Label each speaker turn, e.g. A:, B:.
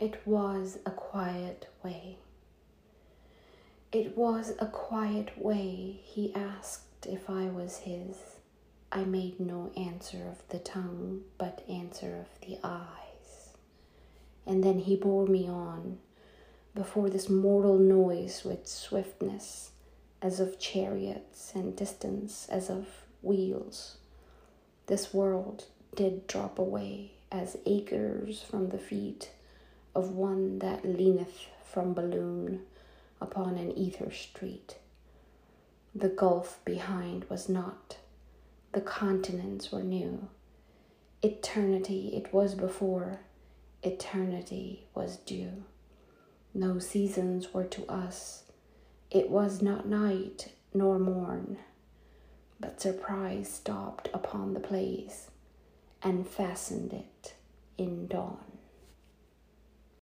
A: It was a quiet way. It was a quiet way. He asked if I was his. I made no answer of the tongue, but answer of the eyes. And then he bore me on before this mortal noise with swiftness as of chariots and distance as of wheels. This world did drop away as acres from the feet of one that leaneth from balloon upon an ether street. The gulf behind was not, the continents were new. Eternity it was before, eternity was due. No seasons were to us, it was not night nor morn, but surprise stopped upon the place and fastened it in dawn.